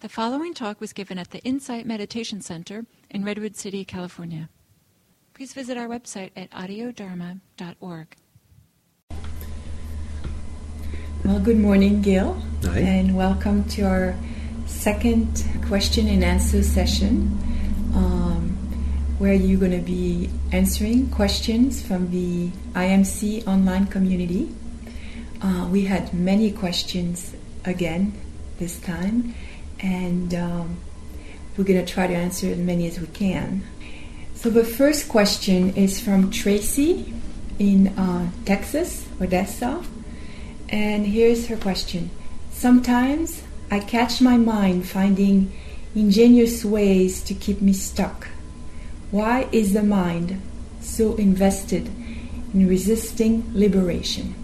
The following talk was given at the Insight Meditation Center in Redwood City, California. Please visit our website at audiodharma.org. Well, good morning, Gil, Hi. and welcome to our second question and answer session, um, where you're going to be answering questions from the IMC online community. Uh, we had many questions again this time, and um, we're going to try to answer as many as we can. So the first question is from Tracy in uh, Texas, Odessa. And here's her question Sometimes I catch my mind finding ingenious ways to keep me stuck. Why is the mind so invested in resisting liberation?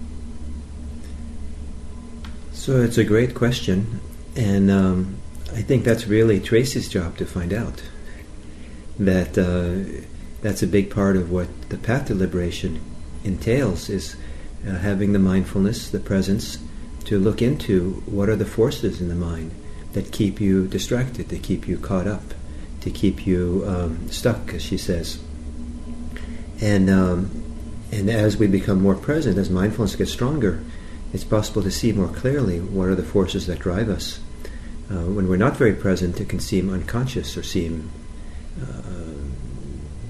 So it's a great question, and um, I think that's really Tracy's job to find out. That uh, that's a big part of what the path to liberation entails is uh, having the mindfulness, the presence, to look into what are the forces in the mind that keep you distracted, that keep you caught up, to keep you um, stuck, as she says. And um, and as we become more present, as mindfulness gets stronger, it's possible to see more clearly what are the forces that drive us. Uh, when we're not very present, it can seem unconscious or seem uh,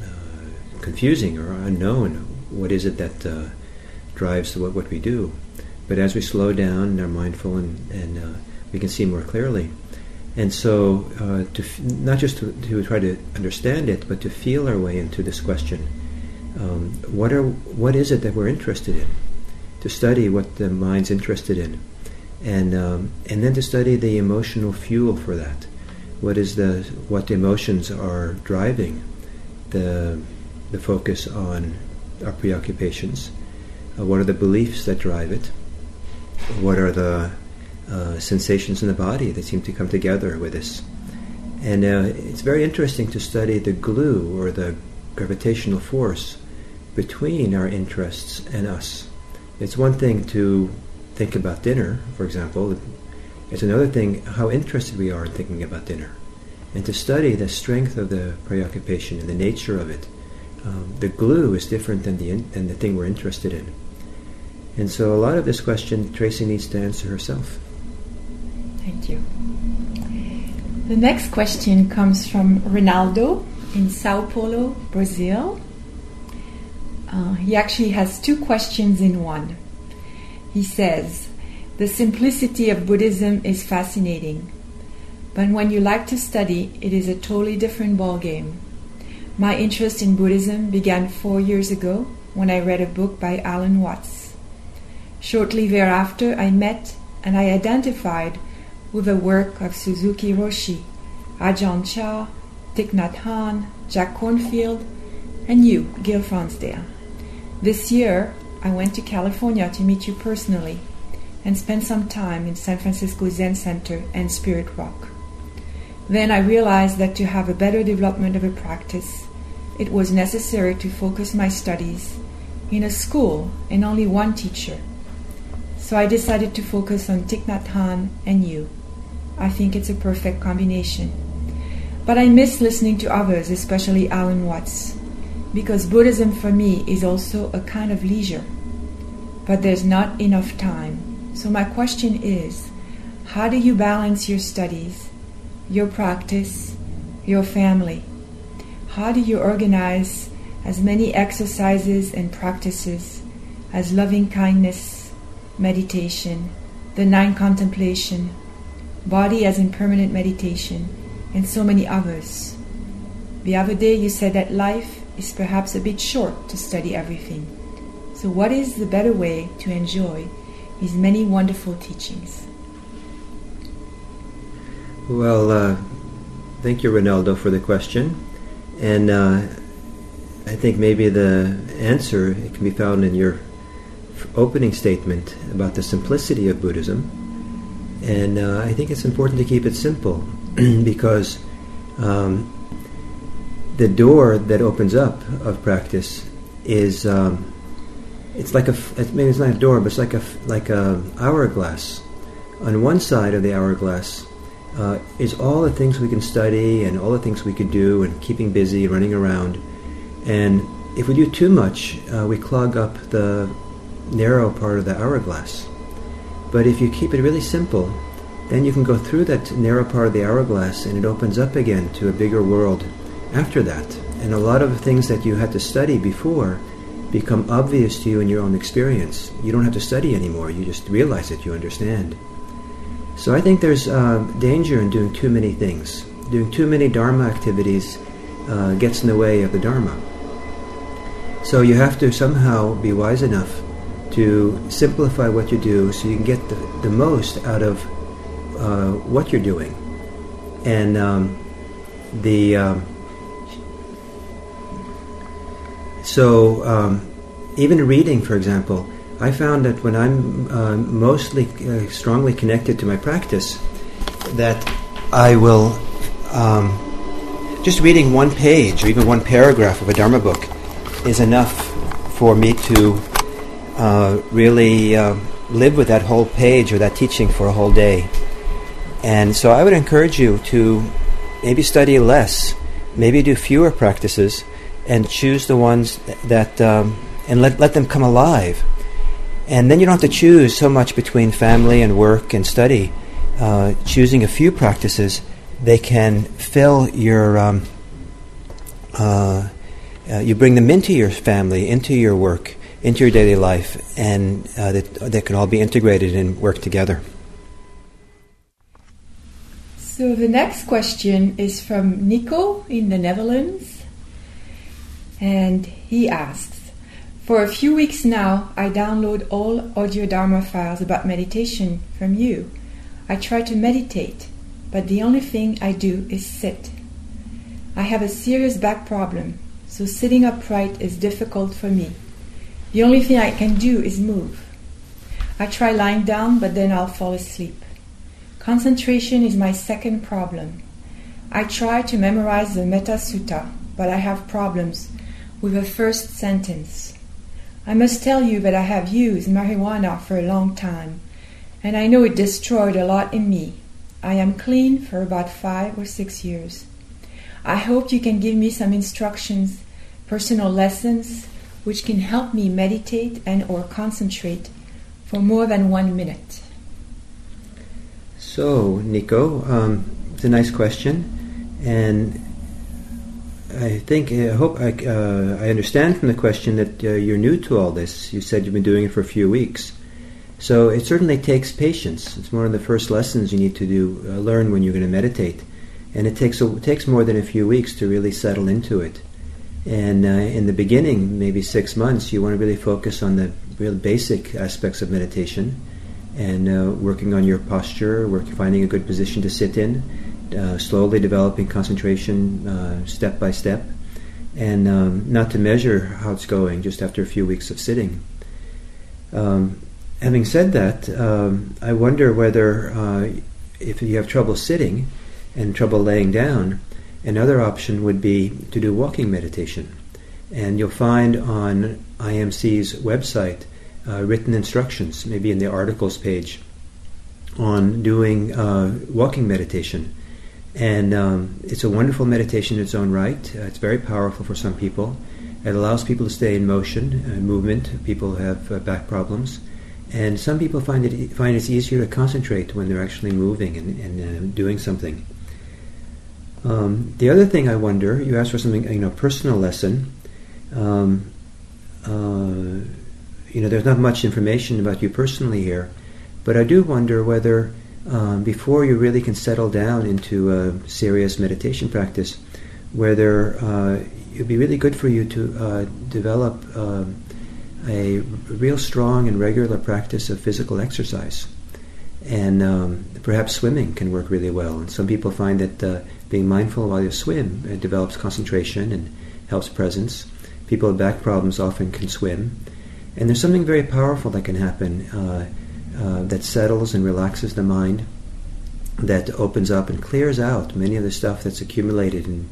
uh, confusing or unknown. What is it that uh, drives what, what we do? But as we slow down and are mindful, and, and we can see more clearly. And so, uh, to f- not just to, to try to understand it, but to feel our way into this question: um, what are what is it that we're interested in? To study what the mind's interested in, and um, and then to study the emotional fuel for that. What is the what emotions are driving the the focus on our preoccupations? Uh, what are the beliefs that drive it? What are the uh, sensations in the body that seem to come together with this? And uh, it's very interesting to study the glue or the gravitational force between our interests and us. It's one thing to think about dinner, for example. It's another thing how interested we are in thinking about dinner. And to study the strength of the preoccupation and the nature of it. Um, the glue is different than the, in, than the thing we're interested in. And so a lot of this question Tracy needs to answer herself. Thank you. The next question comes from Ronaldo in Sao Paulo, Brazil. Uh, he actually has two questions in one. He says, The simplicity of Buddhism is fascinating, but when you like to study, it is a totally different ballgame. My interest in Buddhism began four years ago when I read a book by Alan Watts. Shortly thereafter, I met and I identified with the work of Suzuki Roshi, Ajahn Chah, Thich Nhat Hanh, Jack Kornfield, and you, Gil Fronsdal. This year, I went to California to meet you personally and spend some time in San Francisco Zen Center and Spirit Rock. Then I realized that to have a better development of a practice, it was necessary to focus my studies in a school and only one teacher. So I decided to focus on Thich Nhat Hanh and you. I think it's a perfect combination. But I miss listening to others, especially Alan Watts, because Buddhism for me is also a kind of leisure. But there's not enough time. So my question is how do you balance your studies, your practice, your family? How do you organize as many exercises and practices as loving kindness, meditation, the nine contemplation, body as impermanent meditation, and so many others? The other day you said that life is perhaps a bit short to study everything. So, what is the better way to enjoy his many wonderful teachings? Well, uh, thank you, Ronaldo, for the question. And uh, I think maybe the answer it can be found in your opening statement about the simplicity of Buddhism. And uh, I think it's important to keep it simple because um, the door that opens up of practice is um, it's like a maybe it's not a door, but it's like a like a hourglass. On one side of the hourglass, uh, is all the things we can study and all the things we could do and keeping busy, running around. And if we do too much, uh, we clog up the narrow part of the hourglass. But if you keep it really simple, then you can go through that narrow part of the hourglass and it opens up again to a bigger world after that. And a lot of things that you had to study before become obvious to you in your own experience. You don't have to study anymore, you just realize it, you understand. So I think there's uh, danger in doing too many things. Doing too many Dharma activities uh, gets in the way of the Dharma. So you have to somehow be wise enough to simplify what you do so you can get the, the most out of uh, what you're doing. And um, the um, so um, even reading, for example, I found that when I'm uh, mostly uh, strongly connected to my practice, that I will um, just reading one page or even one paragraph of a Dharma book is enough for me to uh, really uh, live with that whole page or that teaching for a whole day. And so I would encourage you to maybe study less, maybe do fewer practices, and choose the ones that, um, and let, let them come alive. And then you don't have to choose so much between family and work and study. Uh, choosing a few practices, they can fill your, um, uh, uh, you bring them into your family, into your work, into your daily life, and uh, that, that can all be integrated and work together. So the next question is from Nico in the Netherlands. And he asks For a few weeks now, I download all audio Dharma files about meditation from you. I try to meditate, but the only thing I do is sit. I have a serious back problem, so sitting upright is difficult for me. The only thing I can do is move. I try lying down, but then I'll fall asleep. Concentration is my second problem. I try to memorize the Metta Sutta, but I have problems with the first sentence. I must tell you that I have used marijuana for a long time, and I know it destroyed a lot in me. I am clean for about five or six years. I hope you can give me some instructions, personal lessons, which can help me meditate and or concentrate for more than one minute. So, Nico, um, it's a nice question, and I think I hope I, uh, I understand from the question that uh, you're new to all this. You said you've been doing it for a few weeks, so it certainly takes patience. It's one of the first lessons you need to do uh, learn when you're going to meditate, and it takes a, takes more than a few weeks to really settle into it. And uh, in the beginning, maybe six months, you want to really focus on the real basic aspects of meditation and uh, working on your posture, work, finding a good position to sit in, uh, slowly developing concentration uh, step by step, and um, not to measure how it's going just after a few weeks of sitting. Um, having said that, um, I wonder whether uh, if you have trouble sitting and trouble laying down, another option would be to do walking meditation. And you'll find on IMC's website uh, written instructions, maybe in the articles page, on doing uh, walking meditation. And um, it's a wonderful meditation in its own right. Uh, it's very powerful for some people. It allows people to stay in motion, uh, movement. People have uh, back problems. And some people find it find it's easier to concentrate when they're actually moving and, and uh, doing something. Um, the other thing I wonder, you asked for something, you know, personal lesson. Um, uh, you know, there's not much information about you personally here, but I do wonder whether um, before you really can settle down into a serious meditation practice, whether uh, it'd be really good for you to uh, develop um, a real strong and regular practice of physical exercise. And um, perhaps swimming can work really well. And some people find that uh, being mindful while you swim it develops concentration and helps presence. People with back problems often can swim. And there's something very powerful that can happen uh, that settles and relaxes the mind, that opens up and clears out many of the stuff that's accumulated and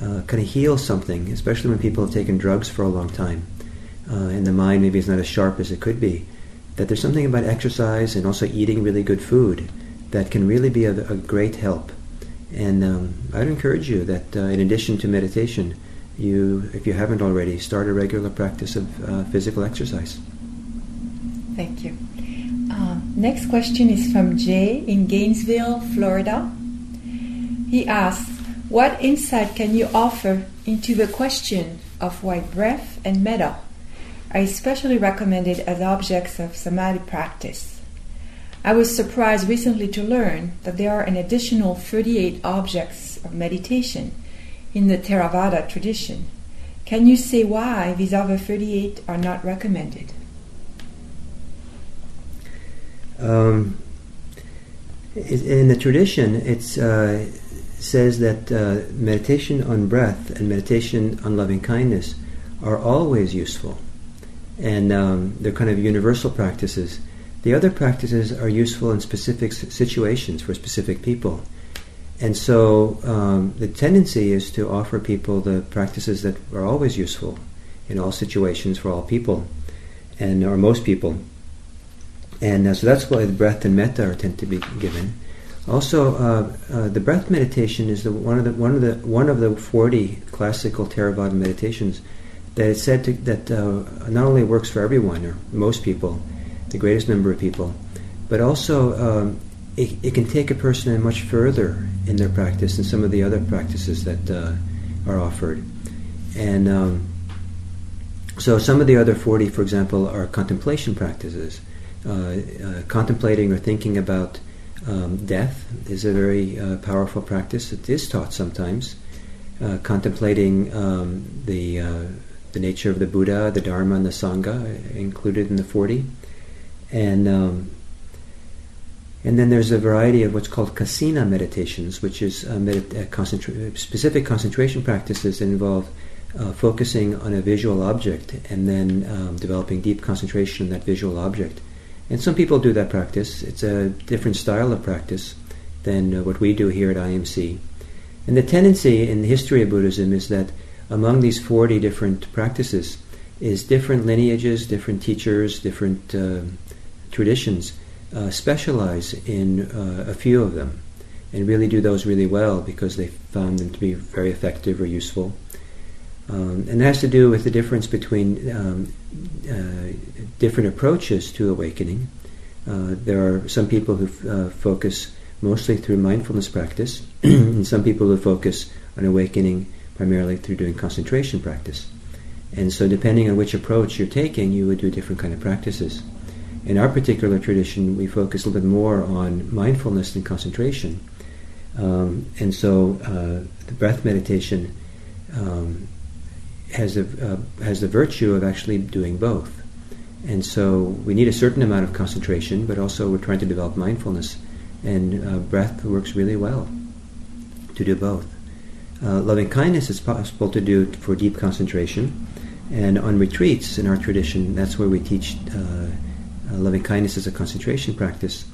uh, kind of heals something, especially when people have taken drugs for a long time uh, and the mind maybe is not as sharp as it could be. That there's something about exercise and also eating really good food that can really be a, a great help. And um, I'd encourage you that uh, in addition to meditation, you, if you haven't already, start a regular practice of uh, physical exercise. Thank you. Uh, next question is from Jay in Gainesville, Florida. He asks, What insight can you offer into the question of why breath and metta are especially recommended as objects of samadhi practice? I was surprised recently to learn that there are an additional 38 objects of meditation in the Theravada tradition. Can you say why these other 38 are not recommended? Um, in the tradition, it uh, says that uh, meditation on breath and meditation on loving kindness are always useful, and um, they're kind of universal practices. The other practices are useful in specific situations for specific people. And so um, the tendency is to offer people the practices that are always useful in all situations for all people, and or most people. And uh, so that's why the breath and metta are tend to be given. Also, uh, uh, the breath meditation is the, one of the one of the one of the forty classical Theravada meditations that is said to, that uh, not only works for everyone or most people, the greatest number of people, but also um, it, it, can take a person much further in their practice than some of the other practices that uh, are offered. And um, so some of the other 40, for example, are contemplation practices. Uh, uh, contemplating or thinking about um, death is a very uh, powerful practice. It is taught sometimes. Contemplating um, the, the nature of the Buddha, the Dharma, and the Sangha included in the 40. And um, and then there's a variety of what's called kasina meditations, which is concentra- specific concentration practices that involve uh, focusing on a visual object and then um, developing deep concentration on that visual object. And some people do that practice. It's a different style of practice than uh, what we do here at IMC. And the tendency in the history of Buddhism is that among these 40 different practices is different lineages, different teachers, different uh, traditions uh, specialize in uh, a few of them and really do those really well because they found them to be very effective or useful. Um, and that has to do with the difference between um, uh, different approaches to awakening. Uh, there are some people who uh, focus mostly through mindfulness practice, and some people who focus on awakening primarily through doing concentration practice. And so, depending on which approach you're taking, you would do different kind of practices. In our particular tradition, we focus a little bit more on mindfulness and concentration. Um, and so uh, the breath meditation um, has, uh, has the virtue of actually doing both. And so we need a certain amount of concentration, but also we're trying to develop mindfulness. And uh, breath works really well to do both. Uh, loving kindness is possible to do for deep concentration. And on retreats in our tradition, that's where we teach uh, uh, loving kindness as a concentration practice.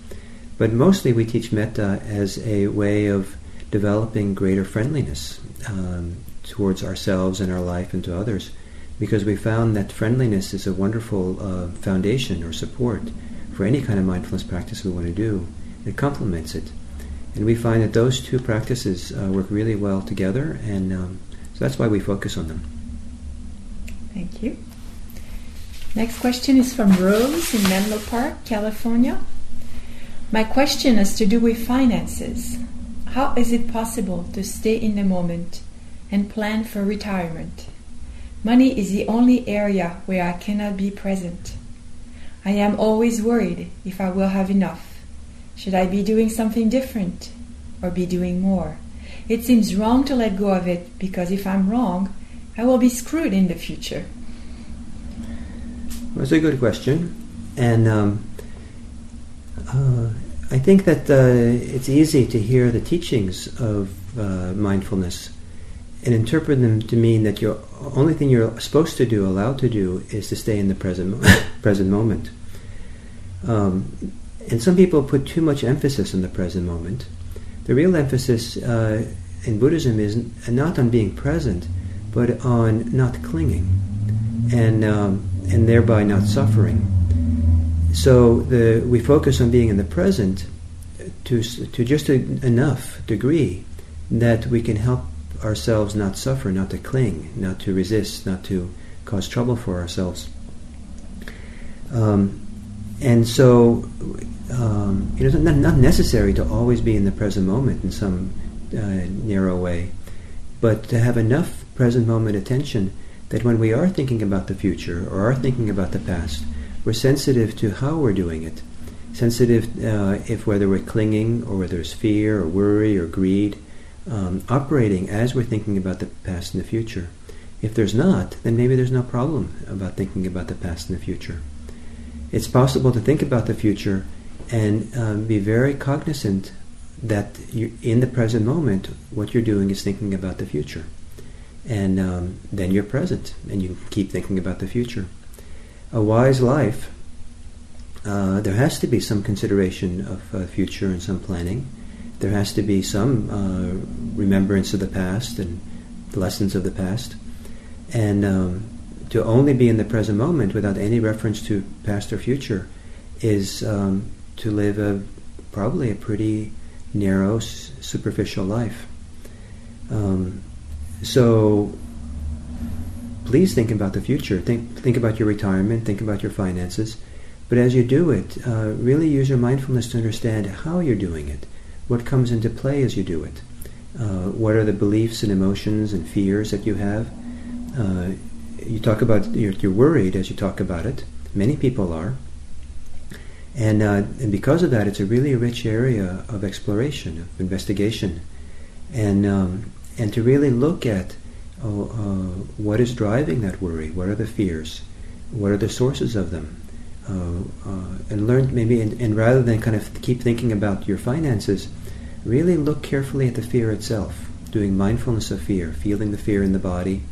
But mostly we teach metta as a way of developing greater friendliness um, towards ourselves and our life and to others, because we found that friendliness is a wonderful uh, foundation or support for any kind of mindfulness practice we want to do. It complements it. And we find that those two practices uh, work really well together, and um, so that's why we focus on them. Thank you. Next question is from Rose in Menlo Park, California. My question has to do with finances. How is it possible to stay in the moment and plan for retirement? Money is the only area where I cannot be present. I am always worried if I will have enough. Should I be doing something different or be doing more? It seems wrong to let go of it because if I'm wrong, I will be screwed in the future. That's a good question, and um, uh, I think that uh, it's easy to hear the teachings of uh, mindfulness and interpret them to mean that your only thing you're supposed to do, allowed to do, is to stay in the present present moment. Um, and some people put too much emphasis on the present moment. The real emphasis uh, in Buddhism is not on being present, but on not clinging. And um, and thereby not suffering. So the, we focus on being in the present to to just a, enough degree that we can help ourselves not suffer, not to cling, not to resist, not to cause trouble for ourselves. Um, and so, um, it is not, not necessary to always be in the present moment in some uh, narrow way, but to have enough present moment attention that when we are thinking about the future or are thinking about the past, we're sensitive to how we're doing it. Sensitive uh, if whether we're clinging or whether it's fear or worry or greed, um, operating as we're thinking about the past and the future. If there's not, then maybe there's no problem about thinking about the past and the future. It's possible to think about the future and um, be very cognizant that in the present moment, what you're doing is thinking about the future. And um, then you're present and you keep thinking about the future. A wise life, uh, there has to be some consideration of uh, future and some planning there has to be some uh, remembrance of the past and the lessons of the past. And um, to only be in the present moment without any reference to past or future is um, to live a probably a pretty narrow, s- superficial life. Um, so please think about the future. Think think about your retirement. Think about your finances. But as you do it, uh, really use your mindfulness to understand how you're doing it what comes into play as you do it? Uh, what are the beliefs and emotions and fears that you have? Uh, you talk about you're, you're, worried as you talk about it. Many people are, and uh, and because of that, it's a really rich area of exploration, of investigation, and um, and to really look at oh, uh, what is driving that worry. What are the fears? What are the sources of them? Uh, uh, and learn maybe, and, and, rather than kind of keep thinking about your finances, really look carefully at the fear itself, doing mindfulness of fear, feeling the fear in the body,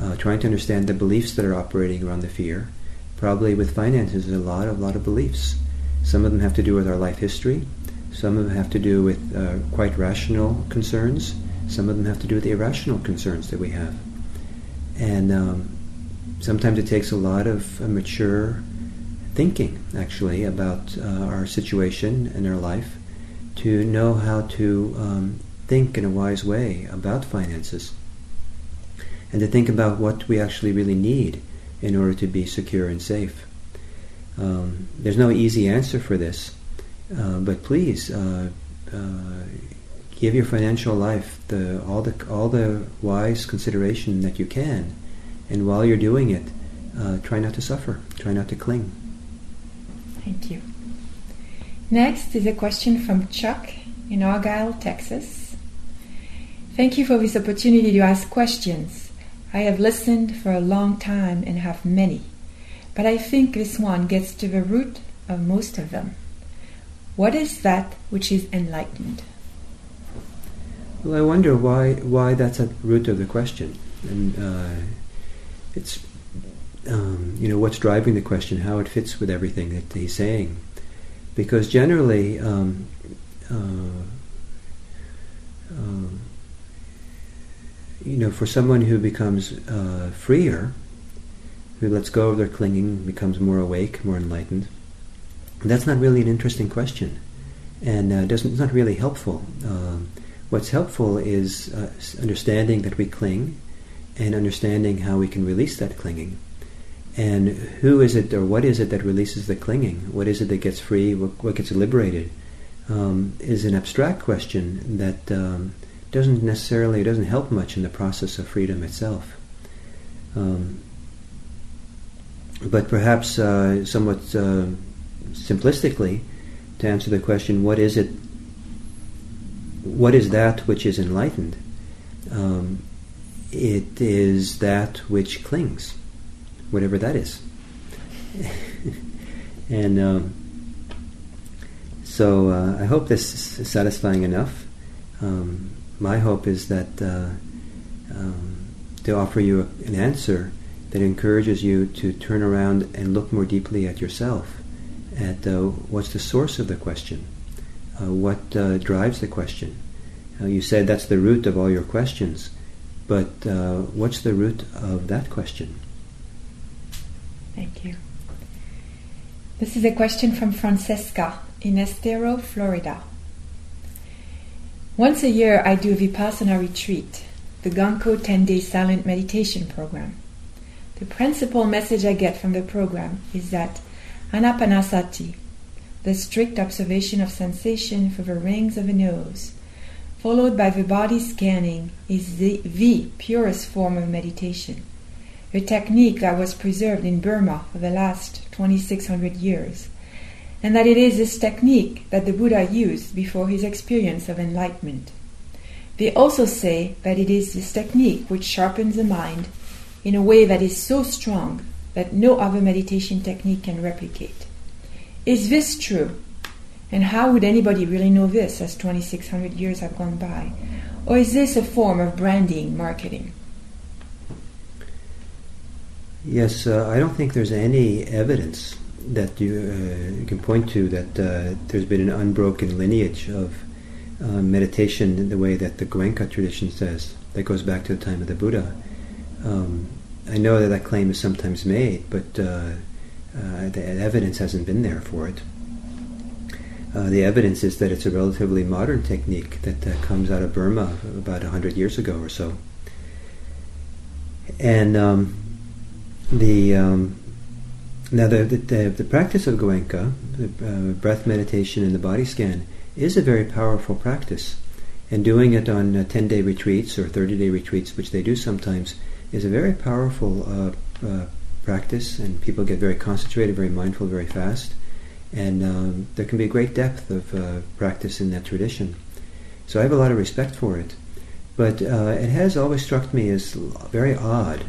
uh, trying to understand the beliefs that are operating around the fear. Probably with finances, there's a lot of lot of beliefs. Some of them have to do with our life history. Some of them have to do with uh, quite rational concerns. Some of them have to do with the irrational concerns that we have. And um, sometimes it takes a lot of uh, mature thinking, actually, about uh, our situation and our life to know how to um, think in a wise way about finances and to think about what we actually really need in order to be secure and safe. Um, there's no easy answer for this, uh, but please uh, uh, give your financial life the, all the all the wise consideration that you can, and while you're doing it, uh, try not to suffer, try not to cling. Thank you. Next is a question from Chuck in Argyle, Texas. Thank you for this opportunity to ask questions. I have listened for a long time and have many, but I think this one gets to the root of most of them. What is that which is enlightened? Well, I wonder why why that's at the root of the question, and uh, it's um, you know what's driving the question, how it fits with everything that he's saying, because generally, um, uh, uh, you know, for someone who becomes uh, freer, who lets go of their clinging, becomes more awake, more enlightened, that's not really an interesting question, and uh, doesn't it's not really helpful. Um, what's helpful is uh, understanding that we cling, and understanding how we can release that clinging and who is it or what is it that releases the clinging? What is it that gets free? What, what gets liberated? Um, is an abstract question that um, doesn't necessarily doesn't help much in the process of freedom itself. Um, but perhaps uh, somewhat uh, simplistically, to answer the question, what is it? What is that which is enlightened? Um, it is that which clings whatever that is. and um, so uh, I hope this is satisfying enough. Um, my hope is that uh, um, to offer you an answer that encourages you to turn around and look more deeply at yourself, at uh, what's the source of the question, uh, what uh, drives the question. Uh, you said that's the root of all your questions, but what's the root of that question? Thank you. This is a question from Francesca in Estero, Florida. Once a year, I do a Vipassana retreat, the Goenka 10 day silent meditation program. The principal message I get from the program is that anapanasati, the strict observation of sensation for the rings of the nose, followed by the body scanning, is the, the purest form of meditation, a technique that was preserved in Burma for the last 2600 years, and that it is this technique that the Buddha used before his experience of enlightenment. They also say that it is this technique which sharpens the mind in a way that is so strong that no other meditation technique can replicate. Is this true? And how would anybody really know this as 2600 years have gone by? Or is this a form of branding, marketing? Yes, uh, I don't think there's any evidence that you, uh, you can point to that uh, there's been an unbroken lineage of uh, meditation in the way that the Goenka tradition says, that goes back to the time of the Buddha. Um, I know that that claim is sometimes made, but uh, uh, the evidence hasn't been there for it. The evidence is that it's a relatively modern technique that comes out of Burma about 100 years ago or so. And um, the um, now the, the, the, practice of Goenka, the uh, breath meditation and the body scan, is a very powerful practice. And doing it on 10 day retreats or 30 day retreats, which they do sometimes, is a very powerful uh, uh, practice, and people get very concentrated, very mindful, very fast and um, there can be a great depth of uh, practice in that tradition. So I have a lot of respect for it. But uh, it has always struck me as very odd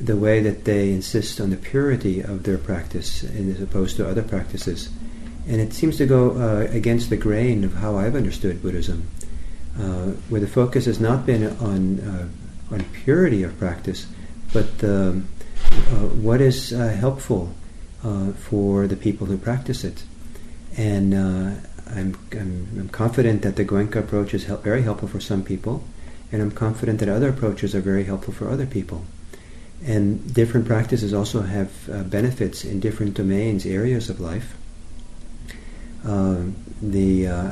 the way that they insist on the purity of their practice as opposed to other practices. And it seems to go uh, against the grain of how I've understood Buddhism, uh, where the focus has not been on, uh, on purity of practice, but um, uh, what is helpful uh, for the people who practice it. And uh, I'm, I'm, I'm, confident that the Goenka approach is help, very helpful for some people, and I'm confident that other approaches are very helpful for other people. And different practices also have uh, benefits in different domains, areas of life. Um, the uh,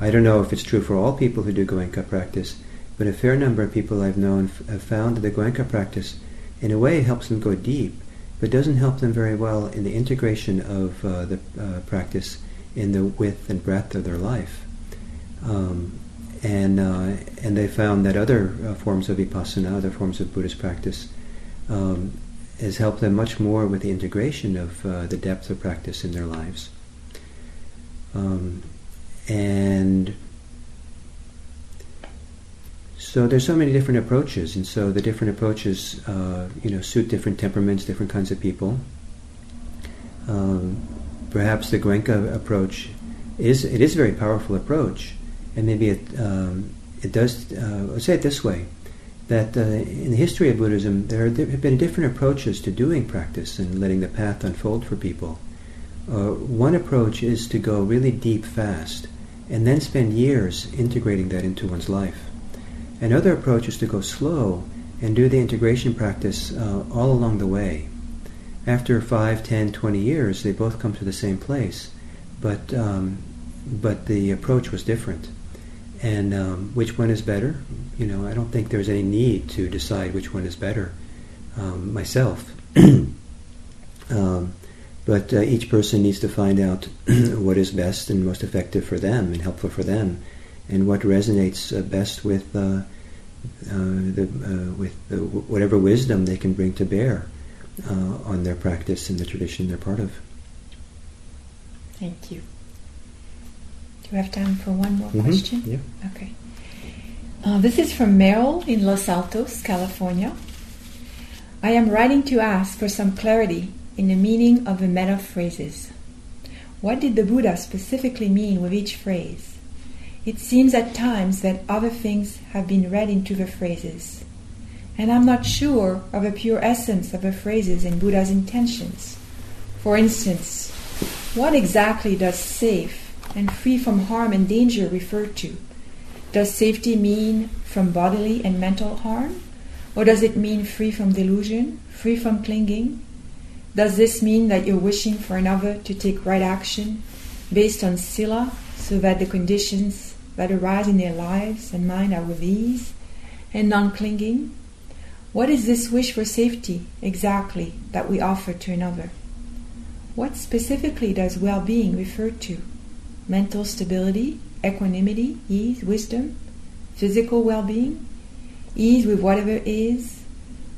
I don't know if it's true for all people who do Goenka practice, but a fair number of people I've known f- have found that the Goenka practice, in a way, helps them go deep but doesn't help them very well in the integration of uh, the uh, practice in the width and breadth of their life. Um, and uh, and they found that other uh, forms of vipassana, other forms of Buddhist practice, um, has helped them much more with the integration of uh, the depth of practice in their lives. Um, and so there's so many different approaches, and so the different approaches, uh, you know, suit different temperaments, different kinds of people. Um, perhaps the Goenka approach is it is a very powerful approach, and maybe it um, it does. Uh, let's say it this way: that uh, in the history of Buddhism, there, there, have been different approaches to doing practice and letting the path unfold for people. Uh, one approach is to go really deep fast, and then spend years integrating that into one's life. Another approach is to go slow and do the integration practice uh, all along the way. After 5, 10, 20 years, they both come to the same place, but, um, but the approach was different. And um, which one is better? You know, I don't think there's any need to decide which one is better um, myself. Um, but uh, each person needs to find out what is best and most effective for them and helpful for them and what resonates uh, best with uh, uh the, uh, with the, whatever wisdom they can bring to bear uh, on their practice and the tradition they're part of. Thank you. Do you have time for one more mm-hmm. question? Yeah. Okay. this is from Merrill in Los Altos, California. I am writing to ask for some clarity in the meaning of the metta phrases. What did the Buddha specifically mean with each phrase? It seems at times that other things have been read into the phrases, and I'm not sure of the pure essence of the phrases in Buddha's intentions. For instance, what exactly does safe and free from harm and danger referred to? Does safety mean from bodily and mental harm? Or does it mean free from delusion, free from clinging? Does this mean that you're wishing for another to take right action based on sila so that the conditions that arise in their lives and mind are with ease and non clinging? What is this wish for safety exactly that we offer to another? What specifically does well being refer to? Mental stability, equanimity, ease, wisdom, physical well being, ease with whatever is,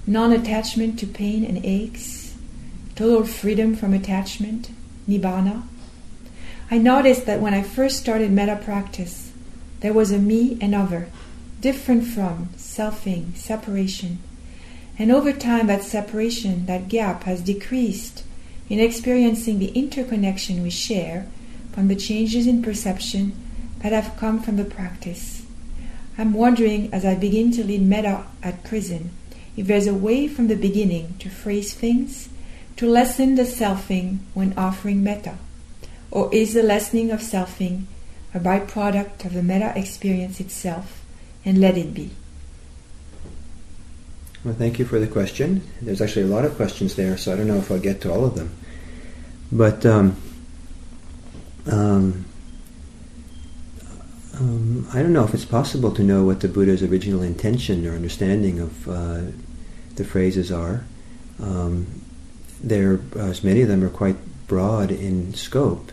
non attachment to pain and aches, total freedom from attachment, nibbana. I noticed that when I first started metta practice, there was a me and other, different from, selfing, separation. And over time, that separation, that gap, has decreased in experiencing the interconnection we share from the changes in perception that have come from the practice. I'm wondering, as I begin to lead metta at prison, if there's a way from the beginning to phrase things to lessen the selfing when offering metta. Or is the lessening of selfing a byproduct of the metta experience itself and let it be? Well, thank you for the question. There's actually a lot of questions there, so I don't know if I'll get to all of them. But um, um, um, I don't know if it's possible to know what the Buddha's original intention or understanding of uh, the phrases are. Um, there, as many of them are quite broad in scope,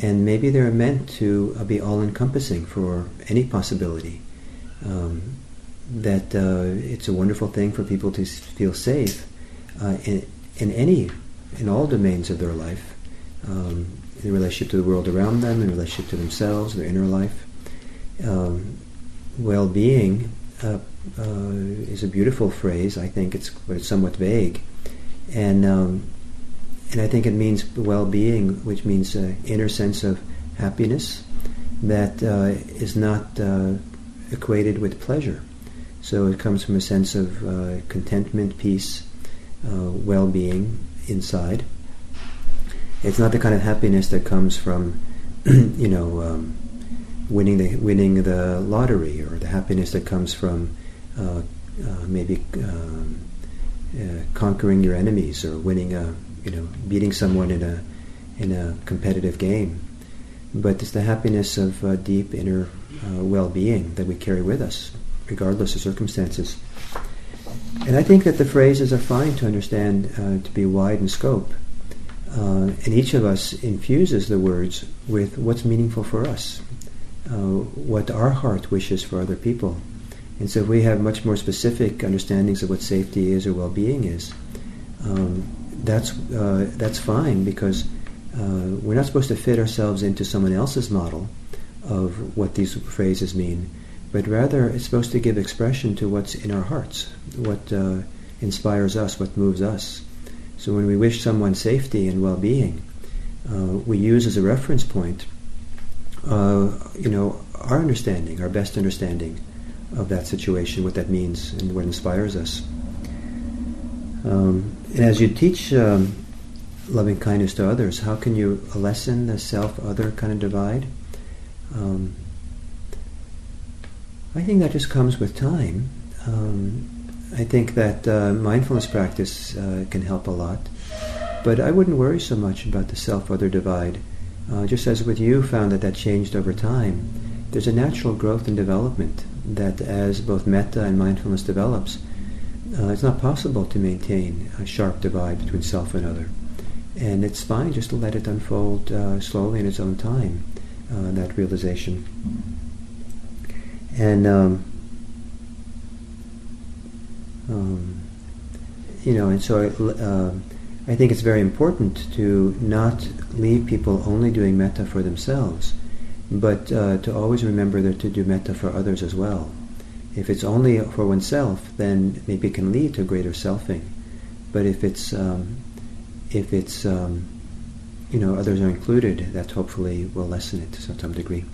and maybe they're meant to uh, be all-encompassing for any possibility. Um, that uh, it's a wonderful thing for people to feel safe uh, in, in any, in all domains of their life, um, in relationship to the world around them, in relationship to themselves, their inner life. Um, well-being uh, uh, is a beautiful phrase. I think it's, but it's somewhat vague, and um, and I think it means well-being, which means uh, inner sense of happiness that uh, is not uh, equated with pleasure. So it comes from a sense of uh, contentment, peace, well-being inside. It's not the kind of happiness that comes from, you know. Um, winning the winning the lottery or the happiness that comes from uh, uh, maybe um, uh, conquering your enemies or winning a you know beating someone in a in a competitive game but it's the happiness of uh, deep inner uh, well-being that we carry with us regardless of circumstances and I think that the phrases are fine to understand uh, to be wide in scope and each of us infuses the words with what's meaningful for us uh, what our heart wishes for other people. And so if we have much more specific understandings of what safety is or well-being is, um, that's uh, that's fine because uh, we're not supposed to fit ourselves into someone else's model of what these phrases mean, but rather it's supposed to give expression to what's in our hearts, what uh, inspires us, what moves us. So when we wish someone safety and well-being, uh, we use as a reference point uh, you know, our understanding, our best understanding of that situation, what that means, and what inspires us. Um, and as you teach um, loving kindness to others, how can you lessen the self-other kind of divide? Um, I think that just comes with time. Um, I think that uh, mindfulness practice uh, can help a lot, but I wouldn't worry so much about the self-other divide uh, just as with you found that that changed over time, there's a natural growth and development that as both metta and mindfulness develops, uh, it's not possible to maintain a sharp divide between self and other. And it's fine just to let it unfold uh, slowly in its own time, uh, that realization. And, um, um, you know, and so uh, I think it's very important to not leave people only doing metta for themselves, but uh, to always remember that to do metta for others as well. If it's only for oneself, then maybe it can lead to greater selfing. But if it's um, if it's um, you know others are included, that hopefully will lessen it to some degree.